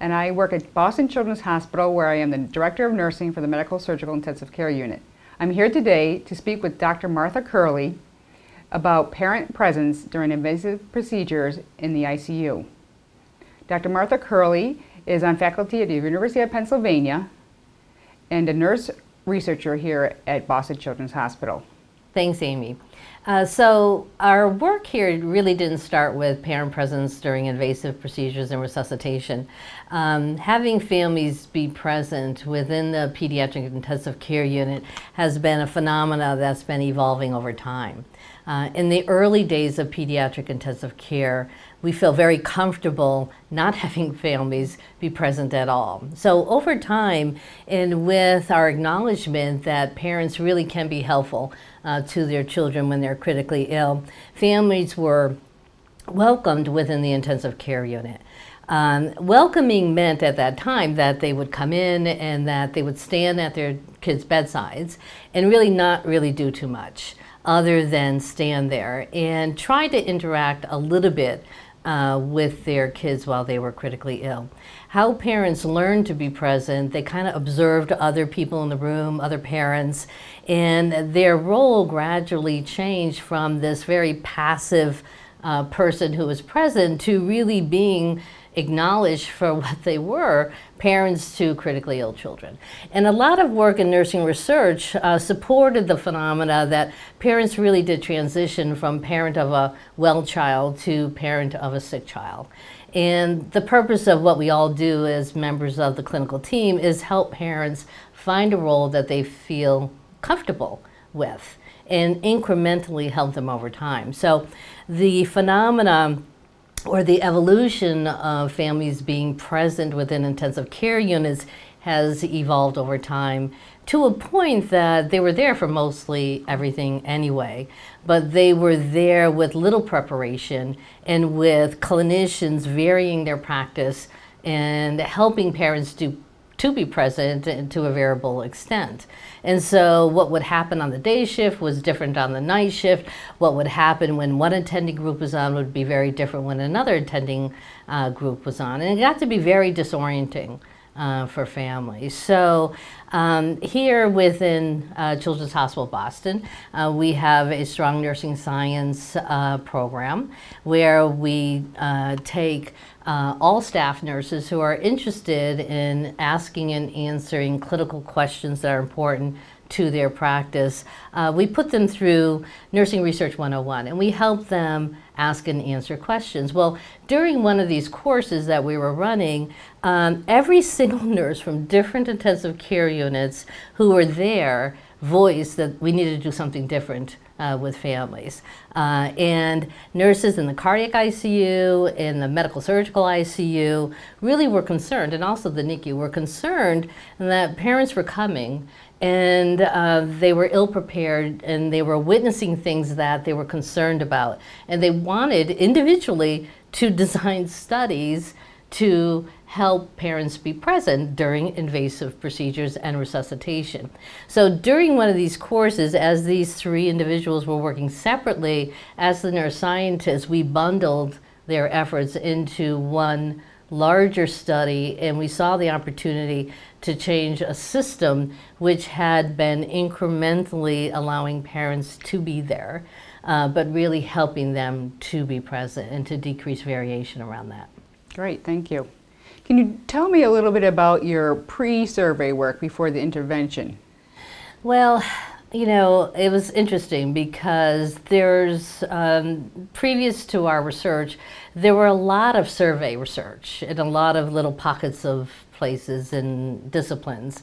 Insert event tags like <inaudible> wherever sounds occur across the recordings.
and I work at Boston Children's Hospital where I am the Director of Nursing for the Medical Surgical Intensive Care Unit. I'm here today to speak with Dr. Martha Curley about parent presence during invasive procedures in the ICU. Dr. Martha Curley is on faculty at the University of Pennsylvania and a nurse researcher here at Boston Children's Hospital. Thanks, Amy. Uh, so our work here really didn't start with parent presence during invasive procedures and resuscitation. Um, having families be present within the pediatric intensive care unit has been a phenomena that's been evolving over time. Uh, in the early days of pediatric intensive care, we feel very comfortable not <laughs> having families be present at all. So over time, and with our acknowledgement that parents really can be helpful uh, to their children when they're critically ill, families were welcomed within the intensive care unit. Um, welcoming meant at that time that they would come in and that they would stand at their kids' bedsides and really not really do too much other than stand there and try to interact a little bit uh, with their kids while they were critically ill. How parents learned to be present, they kind of observed other people in the room, other parents, and their role gradually changed from this very passive uh, person who was present to really being acknowledged for <laughs> what they were, parents to critically ill children. And a lot of work in nursing research uh, supported the phenomena that parents really did transition from parent of a well child to parent of a sick child. And the purpose of what we all do as members of the clinical team is help parents find a role that they feel comfortable with and incrementally help them over time. So the phenomena or the evolution of families being present within intensive care units has evolved over time to a point that they were there for mostly everything anyway, but they were there with little preparation and with clinicians varying their practice and helping parents do to be present to a variable extent. And so what would happen on the day shift was different on the night shift. What would happen when one attending group was on would be very different when another attending uh, group was on. And it got to be very disorienting. Uh, for families. So um, here within uh, Children's Hospital Boston, uh, we have a strong nursing science uh, program where we uh, take uh, all staff nurses who are interested in asking and answering clinical questions that are important to their practice. Uh, we put them through Nursing Research 101 and we help them ask and answer questions. Well, during one of these courses that we were running, um, every single <laughs> nurse from different intensive care units who were there voiced that we needed to do something different uh, with families. Uh, and nurses in the cardiac ICU, in the medical surgical ICU, really were concerned, and also the NICU were concerned that parents were coming and uh, they were ill prepared and they were witnessing things that they were concerned about. And they wanted individually to <laughs> design studies to help parents be present during invasive procedures and resuscitation. So during one of these courses, as these three individuals were working separately, as the nurse scientists, we bundled their efforts into one larger study and we saw the opportunity to change a system which had been incrementally allowing parents to be there, uh, but really helping them to be present and to decrease variation around that. Great, thank you. Can you tell me a little bit about your pre-survey work before the intervention? Well, you know, it was interesting because there's, um, previous to our research, there were a lot of survey research and a lot of little pockets of places and disciplines.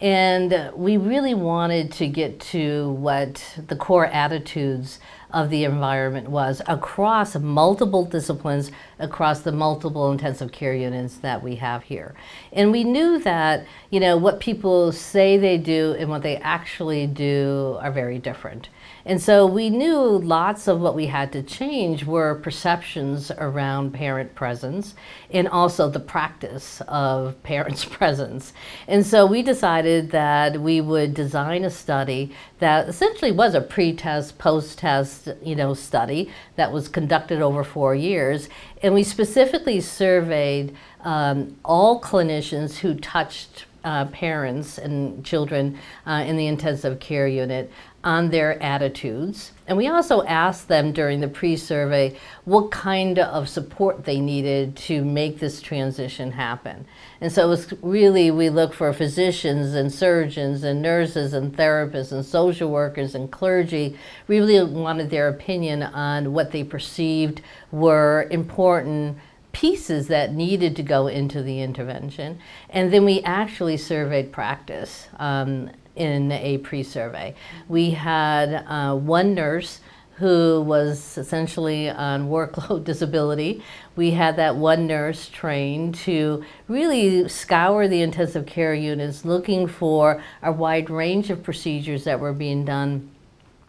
And we really wanted to get to what the core attitudes of the environment was across multiple disciplines, across the multiple intensive care units that we have here. And we knew that, you know, what people say they do and what they actually do are very different. And so we knew lots of what we had to change were perceptions around parent presence and also the practice of <laughs> parents' presence. And so we decided that we would design a study that essentially was a pre-test, post-test, you know, study that was conducted over four years. And we specifically surveyed um, all clinicians who touched uh, parents and children uh, in the intensive care unit on their attitudes. And we also asked them during the pre-survey what kind of support they needed to make this transition happen. And so it was really, we looked for physicians and surgeons and nurses and therapists and social workers and clergy. We really wanted their opinion on what they perceived were important pieces that needed to go into the intervention. And then we actually surveyed practice. Um, in a pre-survey. We had uh, one nurse who was essentially on workload <laughs> disability. We had that one nurse trained to really scour the intensive care units looking for a wide range of procedures that were being done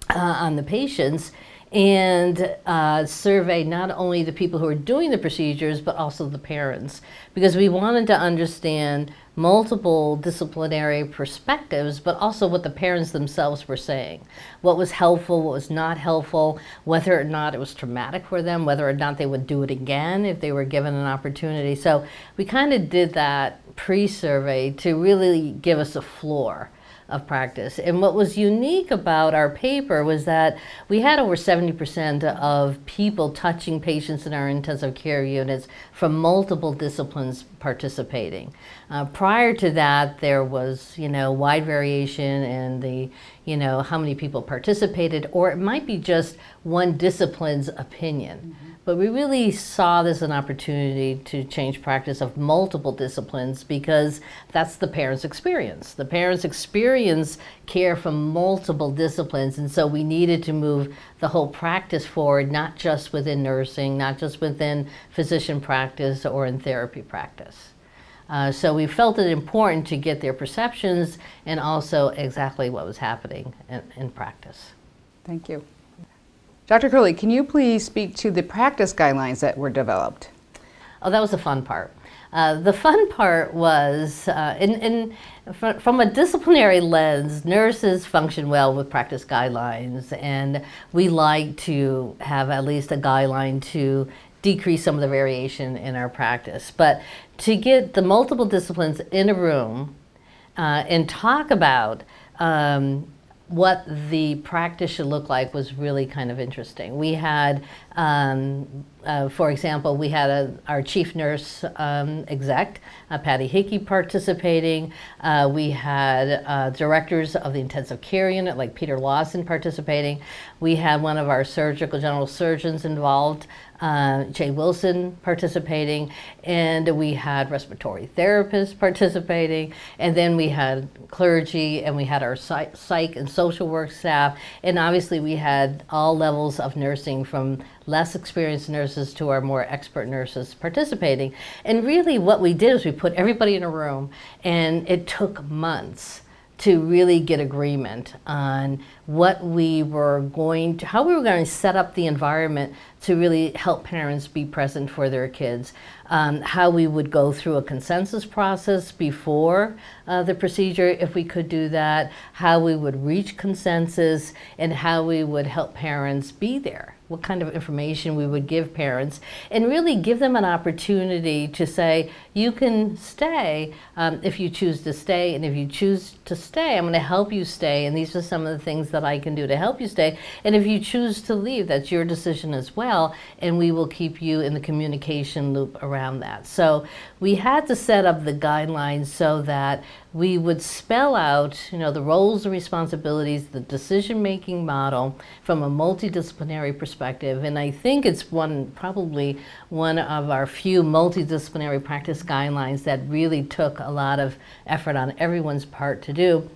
uh, on the patients and uh, survey not only the people who are doing the procedures but also the parents. Because we wanted to understand multiple disciplinary perspectives but also what the parents themselves were saying. What was helpful what was not helpful whether or not it was traumatic for them whether or not they would do it again if they were given an opportunity. So we kind of did that pre-survey to really give us a floor of practice. And what was unique about our paper was that we had over 70% of people touching patients in our intensive care units from multiple disciplines participating. Uh, prior to that, there was, you know, wide variation in the, you know, how many people participated, or it might be just one discipline's opinion. Mm -hmm. But we really saw this as an opportunity to change practice of multiple disciplines because that's the parents' experience. The parents experience care from multiple disciplines, and so we needed to move the whole practice forward, not just within nursing, not just within physician practice or in therapy practice. Uh, so we felt it important to get their perceptions and also exactly what was happening in, in practice. Thank you. Dr. Curley, can you please speak to the practice guidelines that were developed? Oh, that was the fun part. Uh, the fun part was, uh, in, in, from a disciplinary lens, nurses function well with practice guidelines, and we like to have at least a guideline to decrease some of the variation in our practice. But to get the multiple disciplines in a room uh, and talk about um, what the practice should look like was really kind of interesting. We had, um, uh, for example, we had a, our chief nurse um, exec, uh, Patty Hickey, participating. Uh, we had uh, directors of the intensive care unit, like Peter Laussen, participating. We had one of our surgical general surgeons involved uh, Jay Wilson participating, and we had respiratory therapists participating, and then we had clergy, and we had our psych and social work staff, and obviously we had all levels of nursing from less experienced nurses to our more expert nurses participating. And really what we did is we put everybody in a room, and it took months to really get agreement on what we were going to, how we were going to set up the environment to really help parents be present for their kids. Um, how we would go through a consensus process before uh, the procedure, if we could do that, how we would reach consensus, and how we would help parents be there what kind of information we would give parents, and really give them an opportunity to say, you can stay um, if you choose to stay, and if you choose to stay, I'm going to help you stay, and these are some of the things that I can do to help you stay. And if you choose to leave, that's your decision as well, and we will keep you in the communication loop around that. So we had to set up the guidelines so that we would spell out, you know, the roles and responsibilities, the decision-making model from a multidisciplinary perspective. And I think it's one, probably one of our few multidisciplinary practice guidelines that really took a lot of effort on everyone's part to do.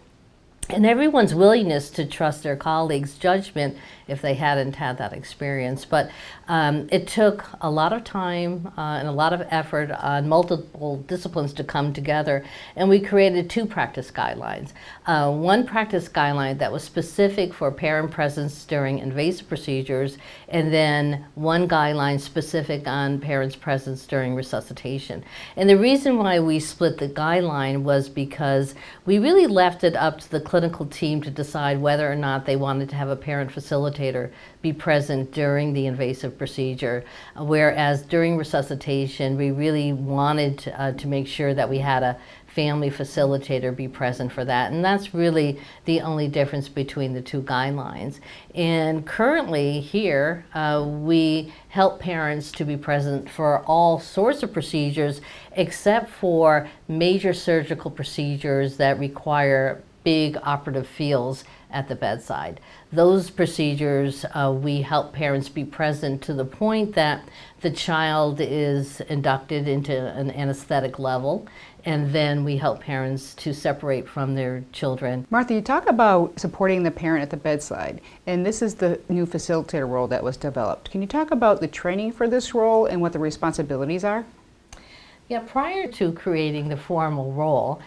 And everyone's willingness to trust their colleagues' judgment if they hadn't had that experience. But um, it took a lot of time uh, and a lot of effort on multiple disciplines to come together, and we created two practice guidelines. Uh, one practice guideline that was specific for parent presence during invasive procedures, and then one guideline specific on parents' presence during resuscitation. And the reason why we split the guideline was because we really left it up to the clinical team to decide whether or not they wanted to have a parent facilitator be present during the invasive procedure, whereas during resuscitation, we really wanted uh, to make sure that we had a family facilitator be present for that. And that's really the only difference between the two guidelines. And currently here, uh, we help parents to be present for all sorts of procedures except for major surgical procedures that require big operative fields at the bedside. Those procedures, uh, we help parents be present to the point that the child is inducted into an anesthetic level, and then we help parents to separate from their children. Martha, you talk about supporting the parent at the bedside, and this is the new facilitator role that was developed. Can you talk about the training for this role and what the responsibilities are? Yeah, prior to creating the formal role,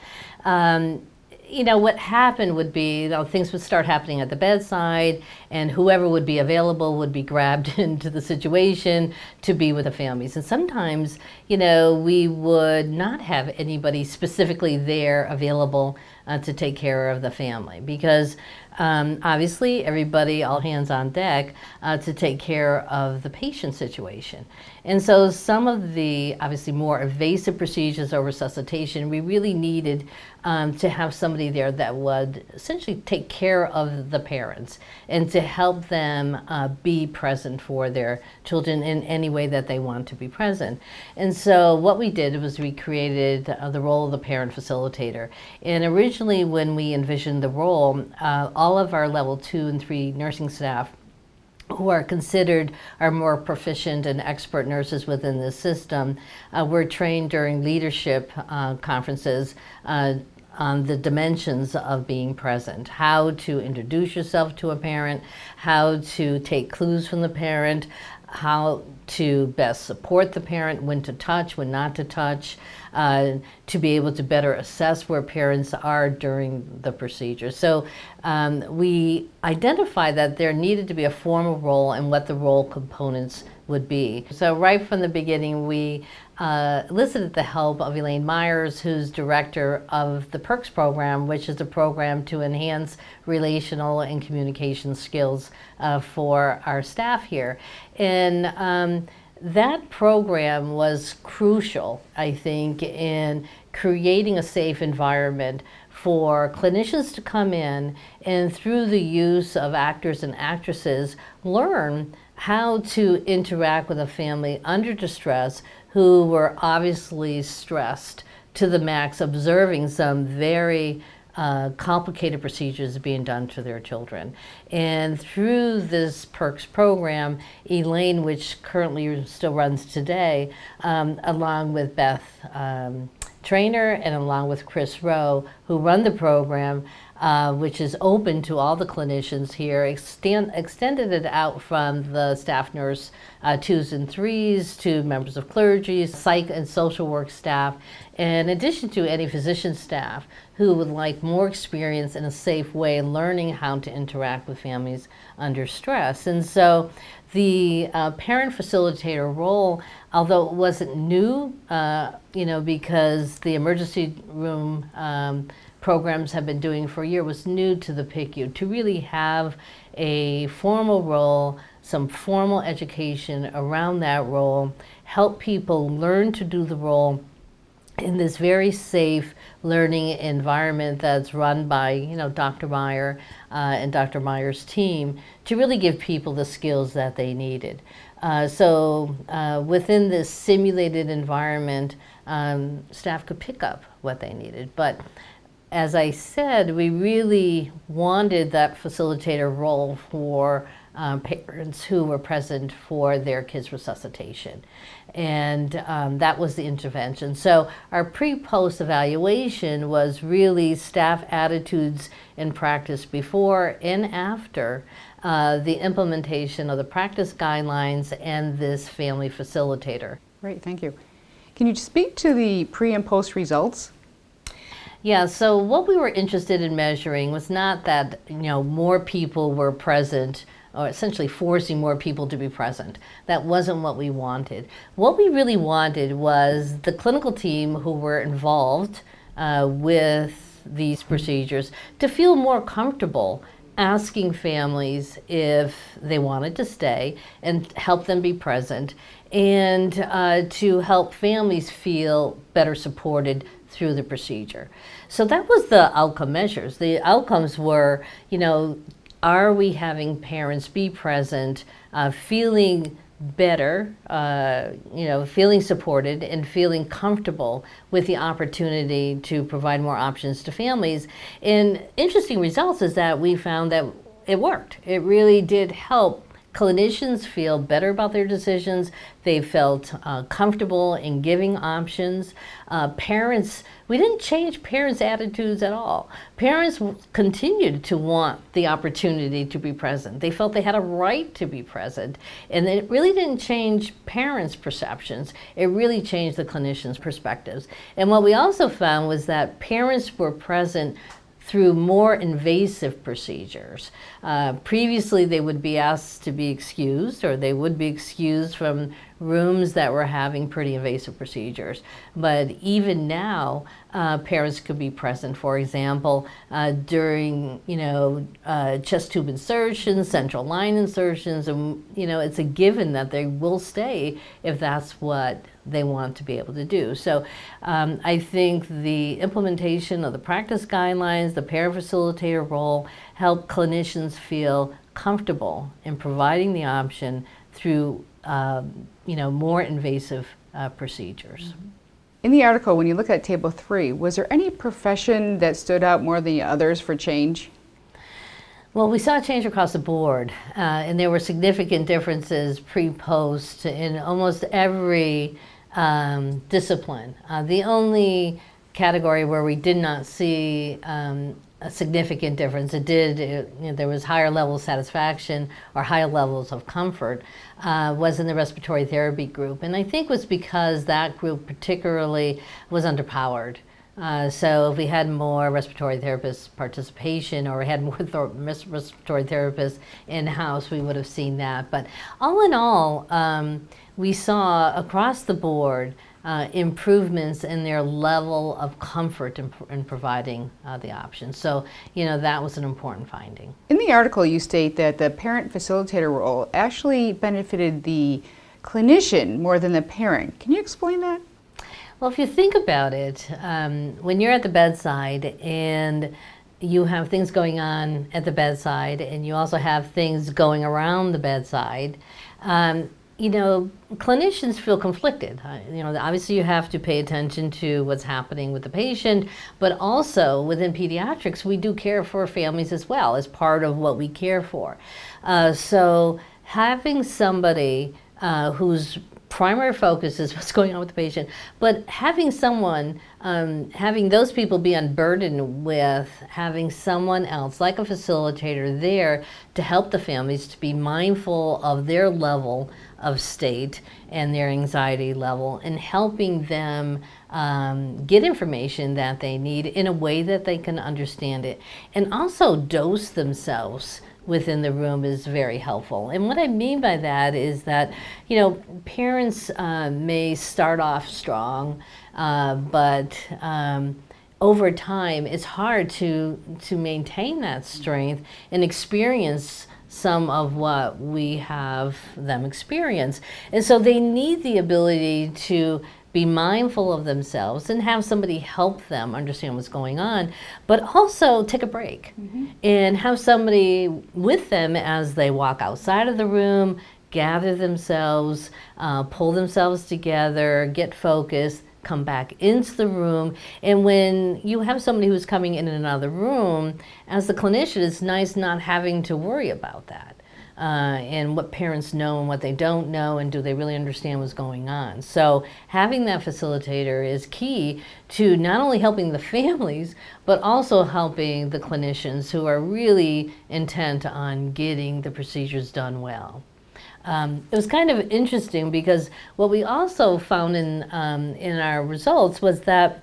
um, you know, what happened would be, you know, things would start happening at the bedside, and whoever would be available would be grabbed <laughs> into the situation to be with the families. And sometimes, you know, we would not have anybody specifically there available uh, to take care of the family because um, obviously everybody all hands on deck uh, to take care of the patient situation. And so some of the obviously more invasive procedures or resuscitation, we really needed um, to have somebody there that would essentially take care of the parents and to help them uh, be present for their children in any way that they want to be present. And so what we did was we created uh, the role of the parent facilitator. And originally when we envisioned the role, uh, all of our level two and three nursing staff who are considered our more proficient and expert nurses within the system uh, were trained during leadership uh, conferences uh, on the dimensions of being present how to introduce yourself to a parent, how to take clues from the parent, how to best support the parent, when to touch, when not to touch, uh, to be able to better assess where parents are during the procedure. So um, we identified that there needed to be a formal role and what the role components would be. So right from the beginning, we uh, elicited the help of Elaine Myers, who's director of the PERCS program, which is a program to enhance relational and communication skills uh, for our staff here. And um, that program was crucial, I think, in creating a safe environment for clinicians to come in and through the use of actors and actresses learn how to interact with a family under distress who were obviously stressed to the max, observing some very uh, complicated procedures being done to their children. And through this PERCS program, Elaine, which currently still runs today, um, along with Beth um, Trainer and along with Chris Rowe, who run the program, uh, which is open to all the clinicians here, extend, extended it out from the staff nurse uh, twos and threes to members of clergy, psych and social work staff, in addition to any physician staff who would like more experience in a safe way learning how to interact with families under stress. And so the uh, parent facilitator role, although it wasn't new, uh, you know, because the emergency room um, programs have been doing for a year, was new to the PICU to really have a formal role, some formal education around that role, help people learn to do the role in this very safe learning environment that's run by you know Dr. Meyer uh, and Dr. Meyer's team to really give people the skills that they needed. Uh, so uh, within this simulated environment, um, staff could pick up what they needed. But as I said, we really wanted that facilitator role for um, parents who were present for their kids' resuscitation. And um, that was the intervention. So our pre-post evaluation was really staff attitudes and practice before and after uh, the implementation of the practice guidelines and this family facilitator. Great, thank you. Can you speak to the pre and post results? Yeah, so what we were interested in measuring was not that, you know, more people were present or essentially forcing more people to be present. That wasn't what we wanted. What we really wanted was the clinical team who were involved uh, with these procedures to feel more comfortable asking families if they wanted to stay and help them be present and uh, to help families feel better supported through the procedure. So that was the outcome measures. The outcomes were, you know, are we having parents be present, uh, feeling better, uh, you know, feeling supported and feeling comfortable with the opportunity to provide more options to families. And interesting results is that we found that it worked. It really did help clinicians feel better about their decisions. They felt uh, comfortable in giving options. Uh, parents, we didn't change parents' attitudes at all. Parents continued to want the opportunity to be present. They felt they had a right to be present. And it really didn't change parents' perceptions. It really changed the clinicians' perspectives. And what we also found was that parents were present through more invasive procedures. Uh, previously, they would be asked to be excused, or they would be excused from rooms that were having pretty invasive procedures. But even now, uh, parents could be present, for example, uh, during, you know, uh, chest tube insertions, central line insertions, and, you know, it's a given that they will stay if that's what they want to be able to do. So um, I think the implementation of the practice guidelines, the pair facilitator role, help clinicians feel comfortable in providing the option through um, you know, more invasive uh, procedures. In the article, when you look at table three, was there any profession that stood out more than others for change? Well, we saw change across the board, uh, and there were significant differences pre-post in almost every um, discipline. Uh, the only category where we did not see um, a significant difference. It did, it, you know, there was higher level satisfaction or higher levels of comfort uh, was in the respiratory therapy group. And I think was because that group particularly was underpowered. Uh, so if we had more respiratory therapist participation or had more <laughs> th respiratory therapists in-house, we would have seen that. But all in all, um, we saw across the board uh, improvements in their level of comfort in, in providing uh, the option. So, you know, that was an important finding. In the article, you state that the parent facilitator role actually benefited the clinician more than the parent. Can you explain that? Well, if you think about it, um, when you're at the bedside and you have things going on at the bedside and you also have things going around the bedside, um, you know, clinicians feel conflicted. You know, obviously you have to pay attention to what's happening with the patient, but also within pediatrics, we do care for families as well as part of what we care for. Uh, so having somebody uh, whose primary focus is what's going on with the patient, but having someone, um, having those people be unburdened with having someone else, like a facilitator, there to help the families to be mindful of their level of state and their anxiety level and helping them um, get information that they need in a way that they can understand it. And also dose themselves within the room is very helpful. And what I mean by that is that, you know, parents uh, may start off strong, uh, but um, over time it's hard to, to maintain that strength and experience some of what we have them experience. And so they need the ability to be mindful of themselves and have somebody help them understand what's going on, but also take a break mm -hmm. and have somebody with them as they walk outside of the room, gather themselves, uh, pull themselves together, get focused, come back into the room. And when you have somebody who's coming in another room, as the clinician, it's nice not having to worry about that. Uh, and what parents know and what they don't know, and do they really understand what's going on. So, having that facilitator is key to not only helping the <laughs> families, but also helping the clinicians who are really intent on getting the procedures done well. Um, it was kind of interesting because what we also found in um, in our results was that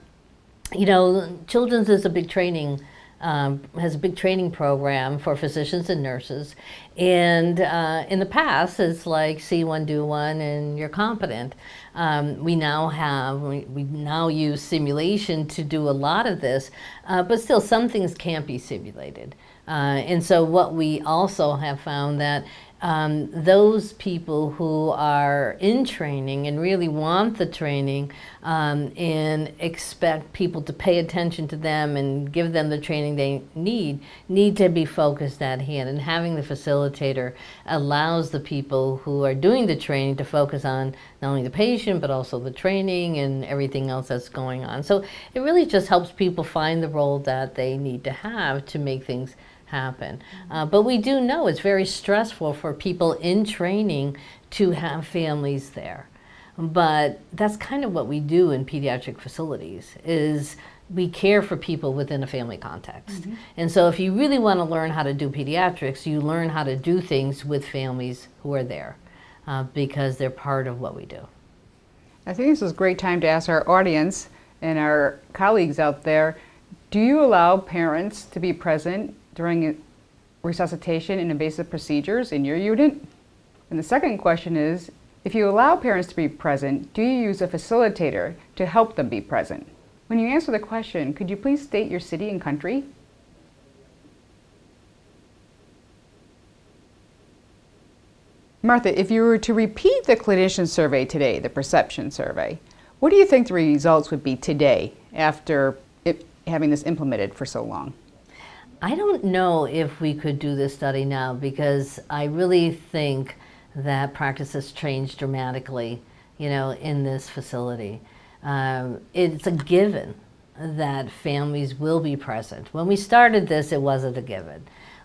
you know children's is a big training um, has a big training program for physicians and nurses, and uh, in the past it's like see one do one and you're competent. Um, we now have we, we, now use simulation to do a lot of this, uh, but still some things can't be simulated. Uh, and so what we also have found that um, those people who are in training and really want the training um, and expect people to pay attention to them and give them the training they need need to be focused at hand. And having the facilitator allows the people who are doing the training to focus on not only the patient but also the training and everything else that's going on. So it really just helps people find the role that they need to have to make things happen. Uh, but we do know it's very stressful for people in training to have families there. But that's kind of what we do in pediatric facilities is we care for people within a family context. Mm-hmm. And so if you really want to learn how to do pediatrics, you learn how to do things with families who are there uh, because they're part of what we do. I think this is a great time to ask our audience and our colleagues out there, do you allow parents to be present during resuscitation and invasive procedures in your unit? And the second question is, if you allow parents to be present, do you use a facilitator to help them be present? When you answer the question, could you please state your city and country? Martha, if you were to repeat the clinician survey today, the perception survey, what do you think the results would be today after it, having this implemented for so long? I don't know if we could do this study now because I really think that practice has changed dramatically, you know, in this facility. Um, it's a given that families will be present. When we started this, it wasn't a given.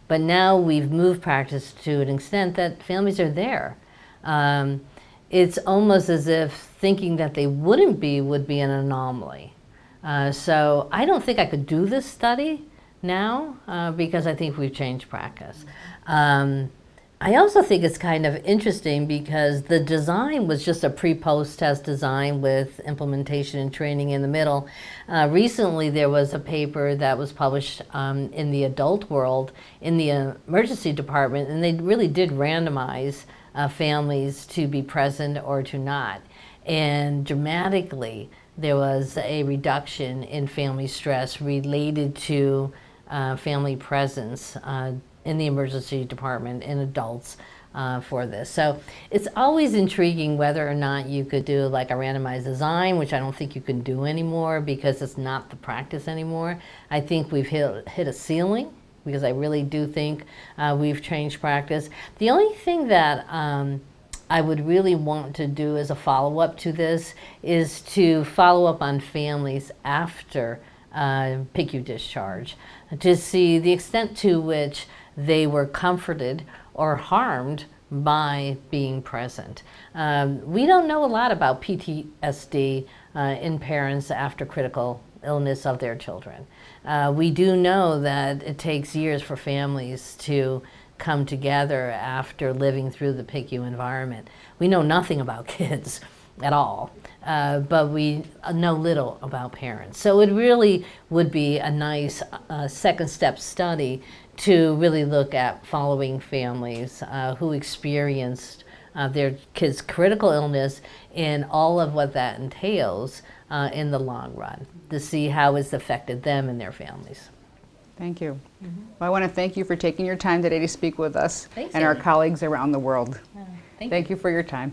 But now we've moved practice to an extent that families are there. Um, it's almost as if thinking that they wouldn't be would be an anomaly. Uh, so I don't think I could do this study now uh, because I think we've changed practice. Um, I also think it's kind of interesting because the design was just a pre-post test design with implementation and training in the middle. Uh, recently, there was a paper that was published um, in the adult world in the emergency department, and they really did randomize uh, families to be present or to not. And dramatically, there was a reduction in family stress related to uh, family presence uh, in the emergency department in adults uh, for this. So it's always intriguing whether or not you could do like a randomized design, which I don't think you can do anymore because it's not the practice anymore. I think we've hit, hit a ceiling because I really do think uh, we've changed practice. The only thing that um, I would really want to do as a follow up to this is to follow up on families after uh, PICU discharge to see the extent to which they were comforted or harmed by being present. Um, we don't know a lot about PTSD uh, in parents after critical illness of their children. Uh, we do know that it takes years for families to come together after living through the PICU environment. We know nothing about <laughs> kids at all, uh, but we know little about parents. So it really would be a nice uh, second step study to really look at following families uh, who experienced uh, their kids' critical illness and all of what that entails uh, in the long run to see how it's affected them and their families. Thank you. Mm -hmm. Well, I want to thank you for taking your time today to speak with us Thanks, and our colleagues around the world. thank, thank you. you for your time.